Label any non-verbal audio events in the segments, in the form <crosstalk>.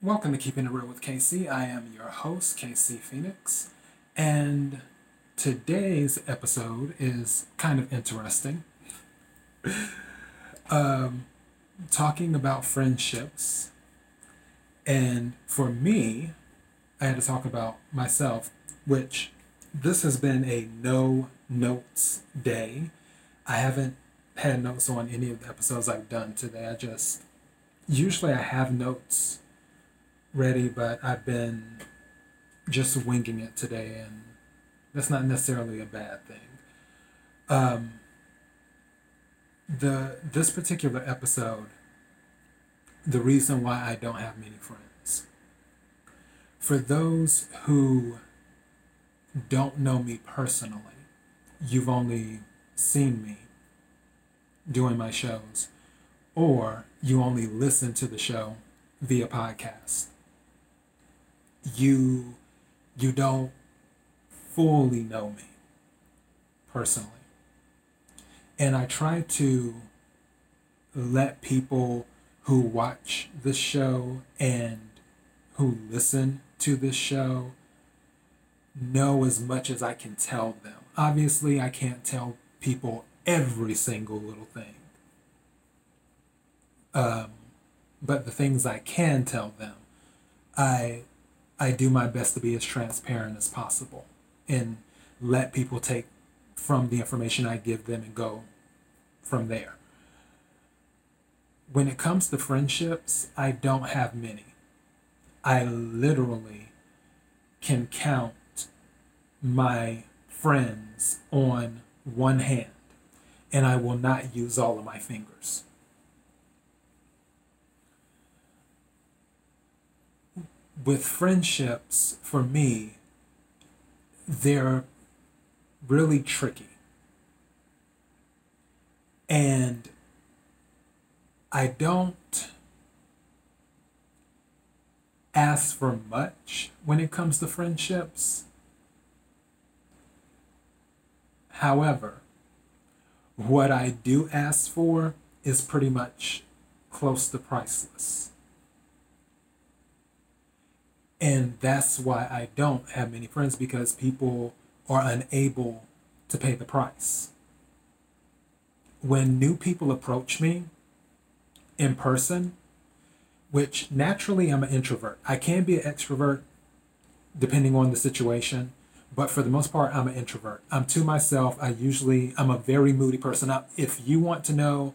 Welcome to Keeping It Real with KC. I am your host, KC Phoenix, and today's episode is kind of interesting. <laughs> um, talking about friendships, and for me, I had to talk about myself, which this has been a no notes day. I haven't had notes on any of the episodes I've done today. I just usually I have notes ready, but I've been just winging it today, and that's not necessarily a bad thing. Um, the this particular episode, the reason why I don't have many friends. For those who don't know me personally, you've only seen me doing my shows, or you only listen to the show via podcast. You you don't fully know me personally. And I try to let people who watch the show and who listen to this show know as much as I can tell them. Obviously, I can't tell people every single little thing. Um, but the things I can tell them, I I do my best to be as transparent as possible and let people take from the information I give them and go from there. When it comes to friendships, I don't have many. I literally can count my friends on one hand, and I will not use all of my fingers. With friendships, for me, they're really tricky. And I don't ask for much when it comes to friendships. However, what I do ask for is pretty much close to priceless. And that's why I don't have many friends because people are unable to pay the price. When new people approach me in person, which naturally I'm an introvert, I can be an extrovert depending on the situation, but for the most part, I'm an introvert. I'm to myself. I usually, I'm a very moody person. I, if you want to know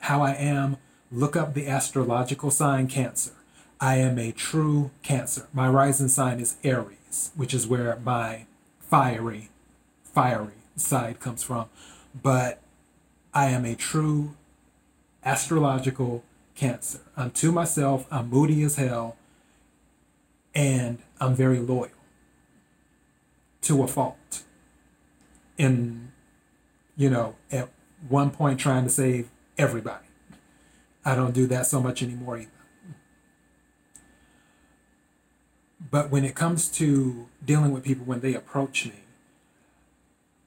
how I am, look up the astrological sign Cancer. I am a true Cancer. My rising sign is Aries, which is where my fiery, fiery side comes from. But I am a true astrological Cancer. I'm to myself, I'm moody as hell, and I'm very loyal to a fault. In, you know, at one point trying to save everybody. I don't do that so much anymore either. But when it comes to dealing with people when they approach me,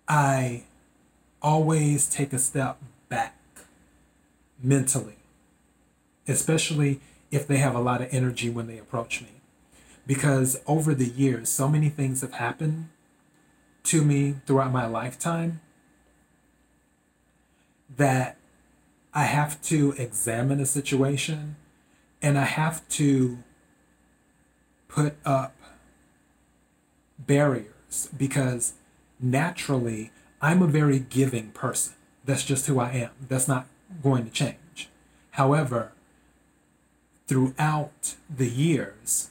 I always take a step back mentally, especially if they have a lot of energy when they approach me. Because over the years, so many things have happened to me throughout my lifetime that I have to examine a situation and I have to put up barriers because naturally I'm a very giving person. That's just who I am. That's not going to change. However, throughout the years,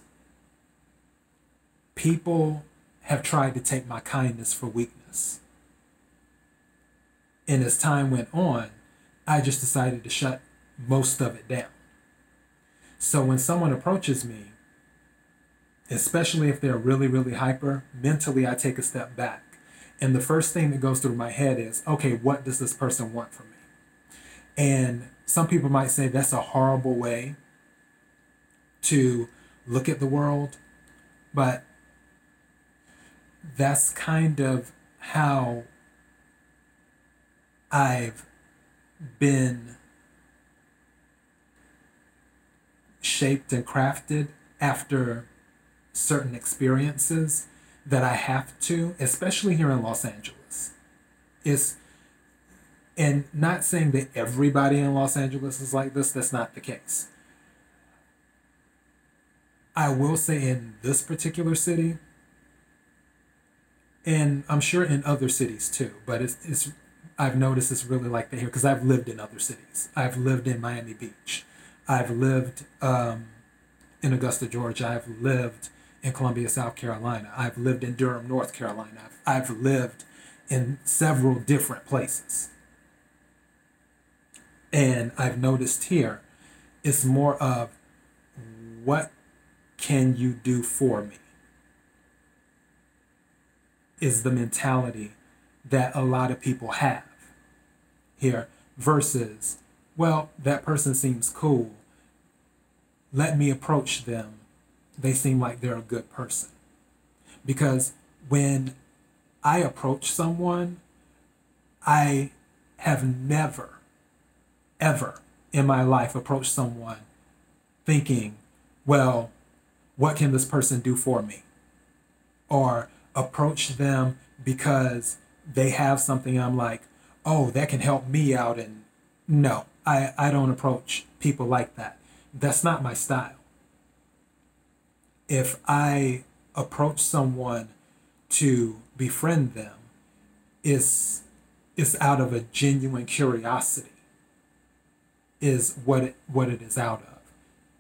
people have tried to take my kindness for weakness. And as time went on, I just decided to shut most of it down. So when someone approaches me especially if they're really, really hyper, mentally I take a step back. And the first thing that goes through my head is, okay, what does this person want from me? And some people might say that's a horrible way to look at the world, but that's kind of how I've been shaped and crafted after certain experiences that I have to, especially here in Los Angeles. Is and not saying that everybody in Los Angeles is like this, that's not the case. I will say in this particular city, and I'm sure in other cities too, but it's, it's I've noticed it's really like that here because I've lived in other cities. I've lived in Miami Beach. I've lived um, in Augusta, Georgia. I've lived in Columbia, South Carolina. I've lived in Durham, North Carolina. I've, I've lived in several different places. And I've noticed here, it's more of what can you do for me? Is the mentality that a lot of people have here versus, well, that person seems cool. Let me approach them. They seem like they're a good person. Because when I approach someone, I have never, ever in my life approached someone thinking, well, what can this person do for me? Or approach them because they have something I'm like, oh, that can help me out. And no, I, I don't approach people like that. That's not my style. If I approach someone to befriend them, it's, it's out of a genuine curiosity, is what it, what it is out of.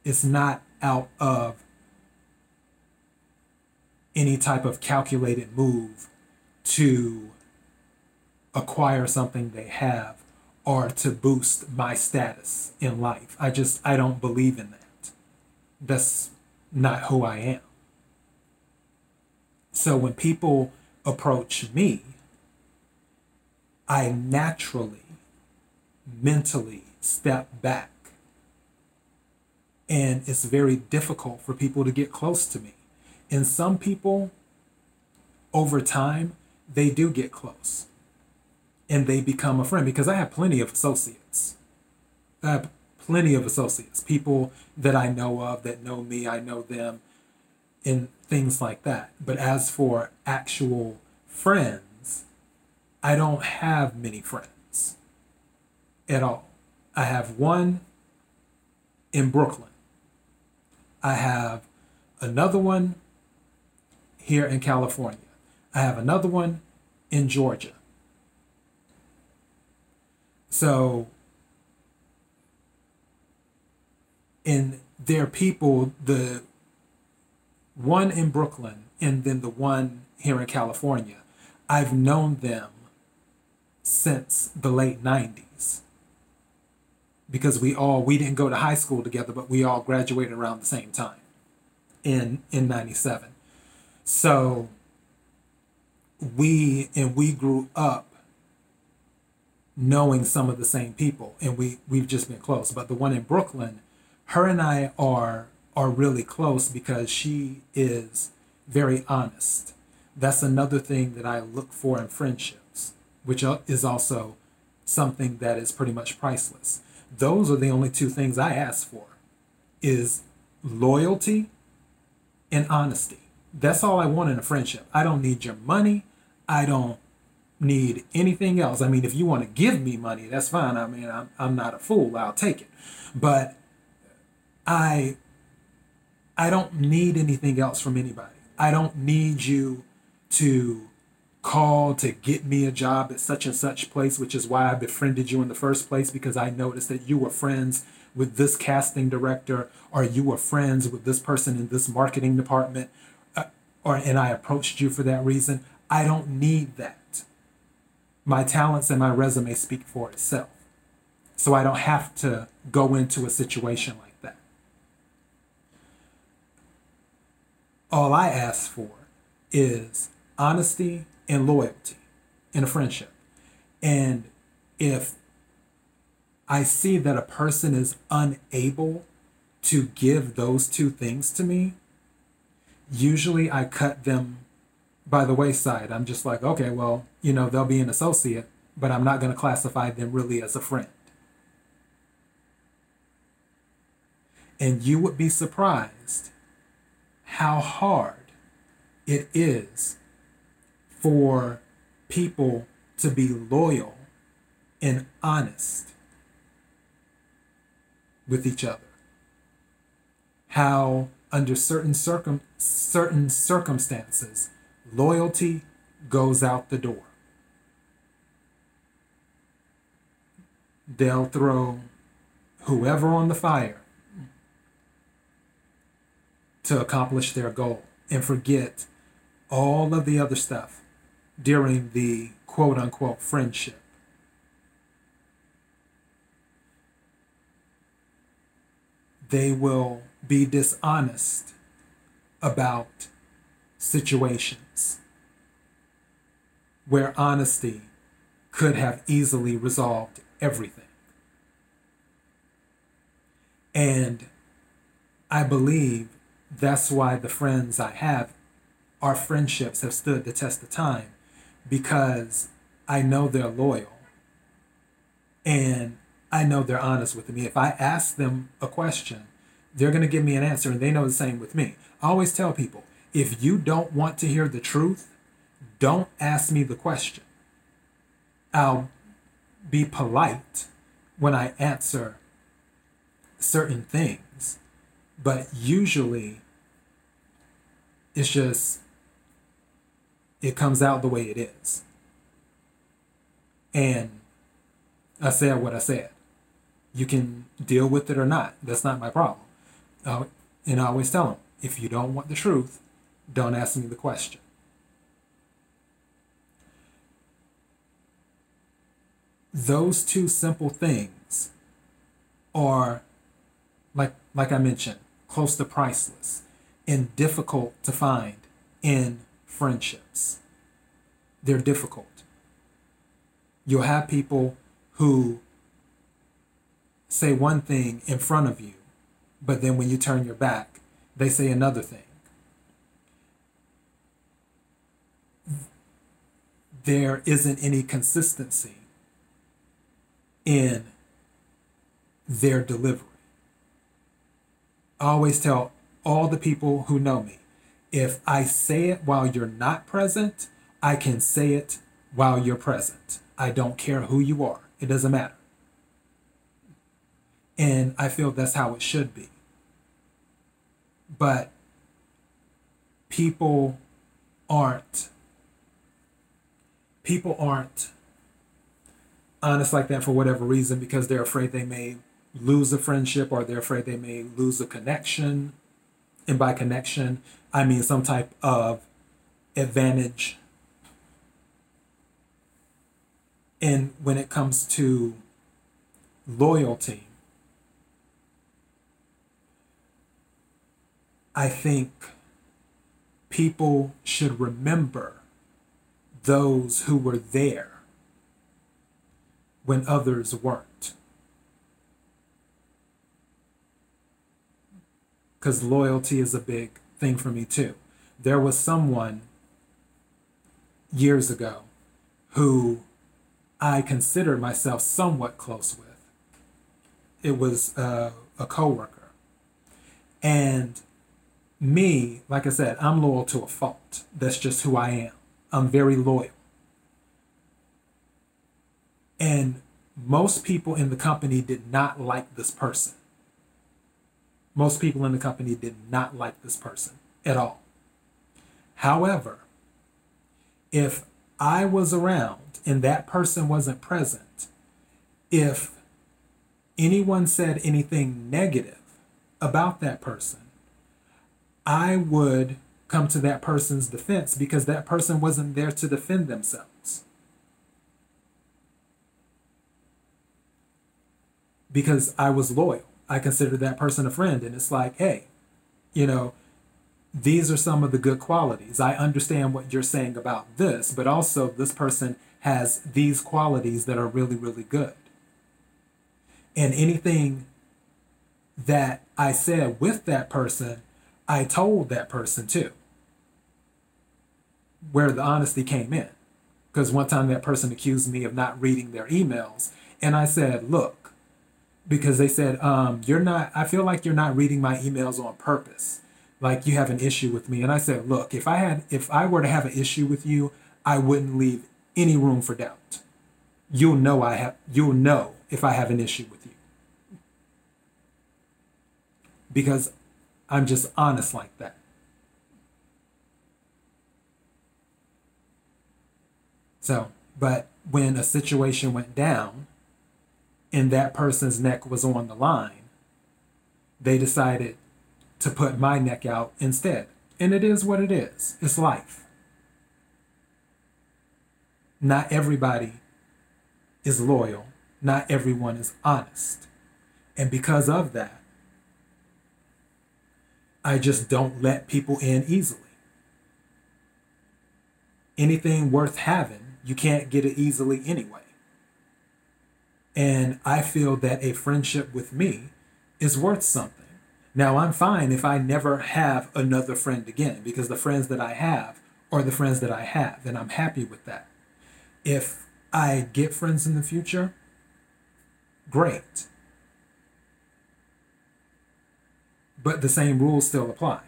It's not out of any type of calculated move to acquire something they have or to boost my status in life. I just, I don't believe in that. That's not who I am. So when people approach me, I naturally, mentally step back. And it's very difficult for people to get close to me. And some people, over time, they do get close and they become a friend because I have plenty of associates. I have plenty of associates, people that I know of that know me, I know them, and things like that. But as for actual friends, I don't have many friends at all. I have one in Brooklyn. I have another one here in California. I have another one in Georgia. So, and there are people, the one in Brooklyn and then the one here in California, I've known them since the late 90s because we all we didn't go to high school together but we all graduated around the same time in in 97 so we and we grew up knowing some of the same people and we we've just been close. But the one in brooklyn her and i are are really close because she is very honest that's another thing that i look for in friendships which is also something that is pretty much priceless those are the only two things i ask for is loyalty and honesty that's all i want in a friendship i don't need your money i don't need anything else. I mean, if you want to give me money, that's fine. I mean, I'm, I'm not a fool. I'll take it. But I I don't need anything else from anybody. I don't need you to call to get me a job at such and such place, which is why I befriended you in the first place because I noticed that you were friends with this casting director or you were friends with this person in this marketing department uh, or and I approached you for that reason. I don't need that my talents and my resume speak for itself. So I don't have to go into a situation like that. All I ask for is honesty and loyalty in a friendship. And if I see that a person is unable to give those two things to me, usually I cut them by the wayside. I'm just like, okay, well, you know, they'll be an associate, but I'm not going to classify them really as a friend. And you would be surprised how hard it is for people to be loyal and honest with each other. How under certain circum certain circumstances loyalty goes out the door. They'll throw whoever on the fire to accomplish their goal and forget all of the other stuff during the quote unquote friendship. They will be dishonest about situations where honesty could have easily resolved everything. And I believe that's why the friends I have, our friendships have stood the test of time because I know they're loyal and I know they're honest with me. If I ask them a question, they're going to give me an answer and they know the same with me. I always tell people if you don't want to hear the truth, don't ask me the question. I'll be polite when I answer certain things, but usually it's just, it comes out the way it is. And I said what I said. You can deal with it or not. That's not my problem. Uh, and I always tell them if you don't want the truth, don't ask me the question. Those two simple things are, like, like I mentioned, close to priceless and difficult to find in friendships. They're difficult. You'll have people who say one thing in front of you, but then when you turn your back, they say another thing. There isn't any consistency in their delivery. I always tell all the people who know me if I say it while you're not present, I can say it while you're present. I don't care who you are, it doesn't matter. And I feel that's how it should be. But people aren't people aren't honest like that for whatever reason because they're afraid they may lose a friendship or they're afraid they may lose a connection. And by connection, I mean some type of advantage. And when it comes to loyalty, I think people should remember those who were there when others weren't. Because loyalty is a big thing for me too. There was someone years ago who I considered myself somewhat close with. It was uh, a coworker, and me, like I said, I'm loyal to a fault. That's just who I am. I'm very loyal. And most people in the company did not like this person. Most people in the company did not like this person at all. However, if I was around and that person wasn't present, if anyone said anything negative about that person, I would come to that person's defense because that person wasn't there to defend themselves. Because I was loyal. I consider that person a friend. And it's like, hey, you know, these are some of the good qualities. I understand what you're saying about this, but also this person has these qualities that are really, really good. And anything that I said with that person, I told that person too where the honesty came in. Because one time that person accused me of not reading their emails. And I said, look, because they said, um, you're not, I feel like you're not reading my emails on purpose. like you have an issue with me. And i said look if i had if i were to have an issue with you i wouldn't leave any room for doubt. You'll know i have you'll know if i have an issue with you. Because i'm just honest like that. So but when a situation went down and that person's neck was on the line they decided to put my neck out instead. And it is what it is. It's life. Not everybody is loyal. Not everyone is honest. And because of that, I just don't let people in easily. Anything worth having, you can't get it easily anyway. And I feel that a friendship with me is worth something. Now, I'm fine if I never have another friend again because the friends that I have are the friends that I have, and I'm happy with that. If I get friends in the future, great. But the same rules still apply.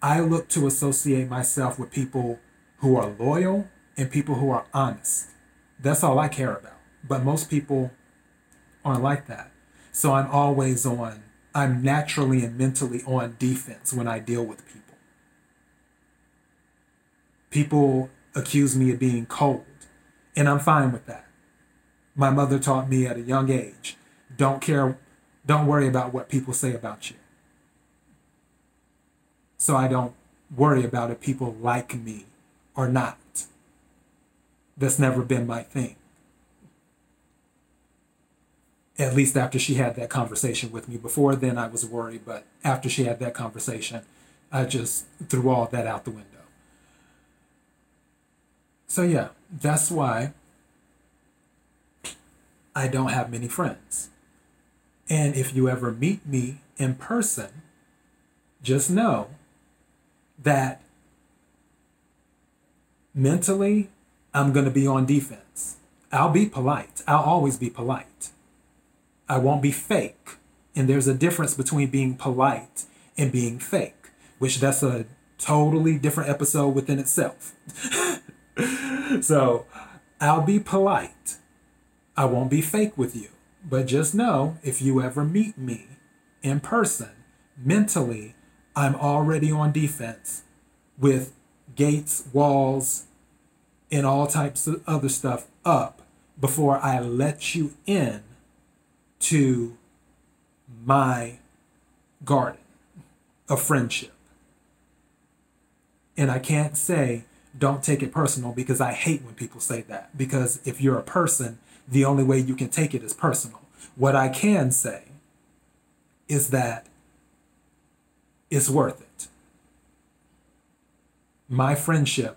I look to associate myself with people who are loyal and people who are honest. That's all I care about. But most people aren't like that. So I'm always on I'm naturally and mentally on defense when I deal with people. People accuse me of being cold, and I'm fine with that. My mother taught me at a young age don't care, don't worry about what people say about you. So I don't worry about if people like me or not. That's never been my thing at least after she had that conversation with me. Before then, I was worried, but after she had that conversation, I just threw all that out the window. So, yeah, that's why I don't have many friends. And if you ever meet me in person, just know that mentally, I'm going to be on defense. I'll be polite. I'll always be polite I won't be fake. And there's a difference between being polite and being fake, which that's a totally different episode within itself. <laughs> so I'll be polite. I won't be fake with you. But just know if you ever meet me in person, mentally, I'm already on defense with gates, walls, and all types of other stuff up before I let you in to my garden of friendship. And I can't say, don't take it personal because I hate when people say that. Because if you're a person, the only way you can take it is personal. What I can say is that it's worth it. My friendship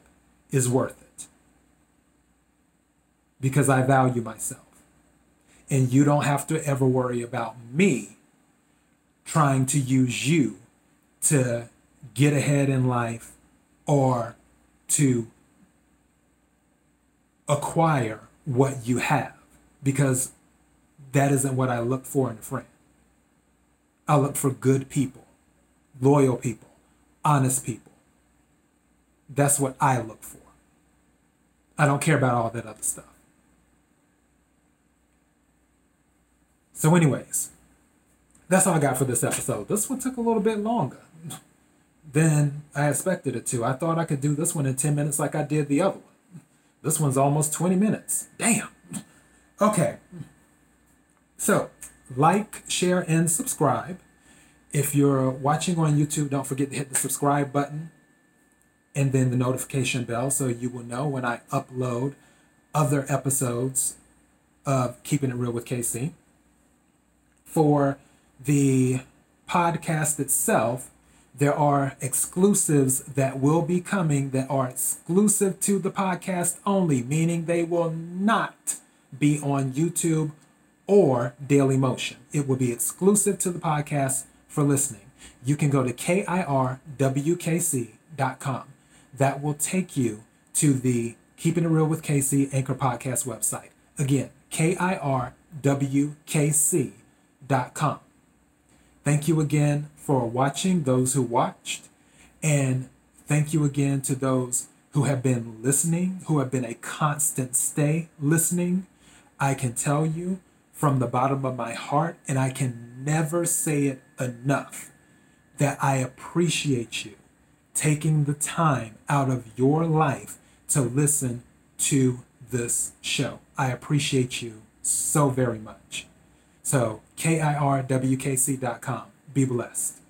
is worth it because I value myself. And you don't have to ever worry about me trying to use you to get ahead in life or to acquire what you have because that isn't what I look for in a friend. I look for good people, loyal people, honest people. That's what I look for. I don't care about all that other stuff. So, anyways, that's all I got for this episode. This one took a little bit longer than I expected it to. I thought I could do this one in 10 minutes like I did the other one. This one's almost 20 minutes. Damn. Okay. So, like, share, and subscribe. If you're watching on YouTube, don't forget to hit the subscribe button and then the notification bell so you will know when I upload other episodes of Keeping It Real with KC for the podcast itself, there are exclusives that will be coming that are exclusive to the podcast only, meaning they will not be on YouTube or Daily Motion. It will be exclusive to the podcast for listening. You can go to kirwkc.com. That will take you to the Keeping It Real with KC Anchor Podcast website. Again, kirwkc.com Thank you again for watching, those who watched. And thank you again to those who have been listening, who have been a constant stay listening. I can tell you from the bottom of my heart, and I can never say it enough, that I appreciate you taking the time out of your life to listen to this show. I appreciate you so very much. So, KIRWKC.com. Be blessed.